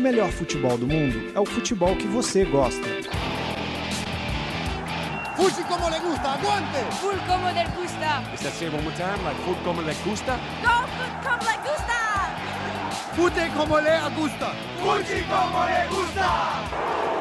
melhor futebol do mundo é o futebol que você gosta. Fuji como le gusta, aguante! Full como le gusta. Is that say one more time? Like food como le gusta? Go food como le gusta. Fute como le gusta! Fuji como le gusta.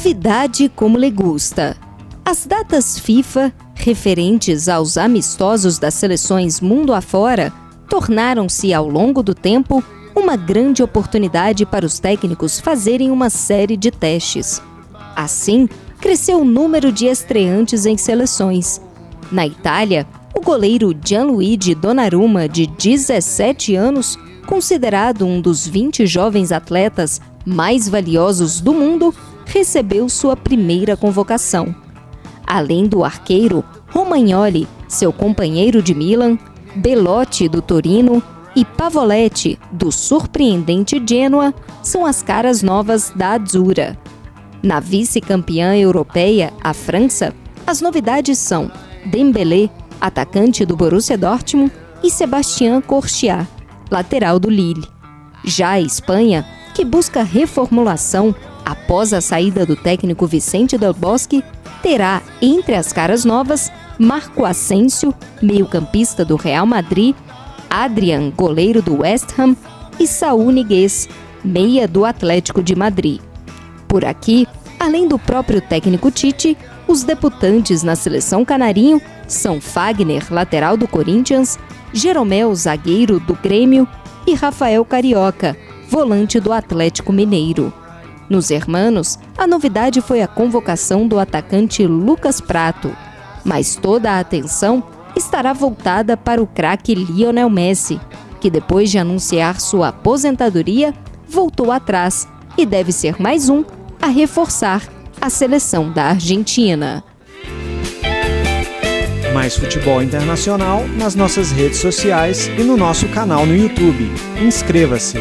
Novidade como le gusta. As datas FIFA, referentes aos amistosos das seleções mundo afora, tornaram-se ao longo do tempo uma grande oportunidade para os técnicos fazerem uma série de testes. Assim, cresceu o número de estreantes em seleções. Na Itália, o goleiro Gianluigi Donnarumma, de 17 anos, considerado um dos 20 jovens atletas mais valiosos do mundo, recebeu sua primeira convocação. Além do arqueiro Romagnoli, seu companheiro de Milan, Belotti do Torino e Pavoletti do surpreendente Genoa, são as caras novas da Azzurra. Na vice-campeã europeia, a França, as novidades são Dembélé, atacante do Borussia Dortmund, e Sebastián Corchia, lateral do Lille. Já a Espanha, que busca reformulação após a saída do técnico Vicente Del Bosque, terá entre as caras novas Marco Asensio, meio-campista do Real Madrid, Adrian, goleiro do West Ham, e Saúl Niguez, meia do Atlético de Madrid. Por aqui, além do próprio técnico Tite, os debutantes na seleção canarinho são Fagner, lateral do Corinthians, Jeromel, zagueiro do Grêmio, e Rafael Carioca, volante do Atlético Mineiro. Nos Hermanos, a novidade foi a convocação do atacante Lucas Prato, mas toda a atenção estará voltada para o craque Lionel Messi, que depois de anunciar sua aposentadoria, voltou atrás e deve ser mais um a reforçar a seleção da Argentina. Mais futebol internacional nas nossas redes sociais e no nosso canal no YouTube. Inscreva-se!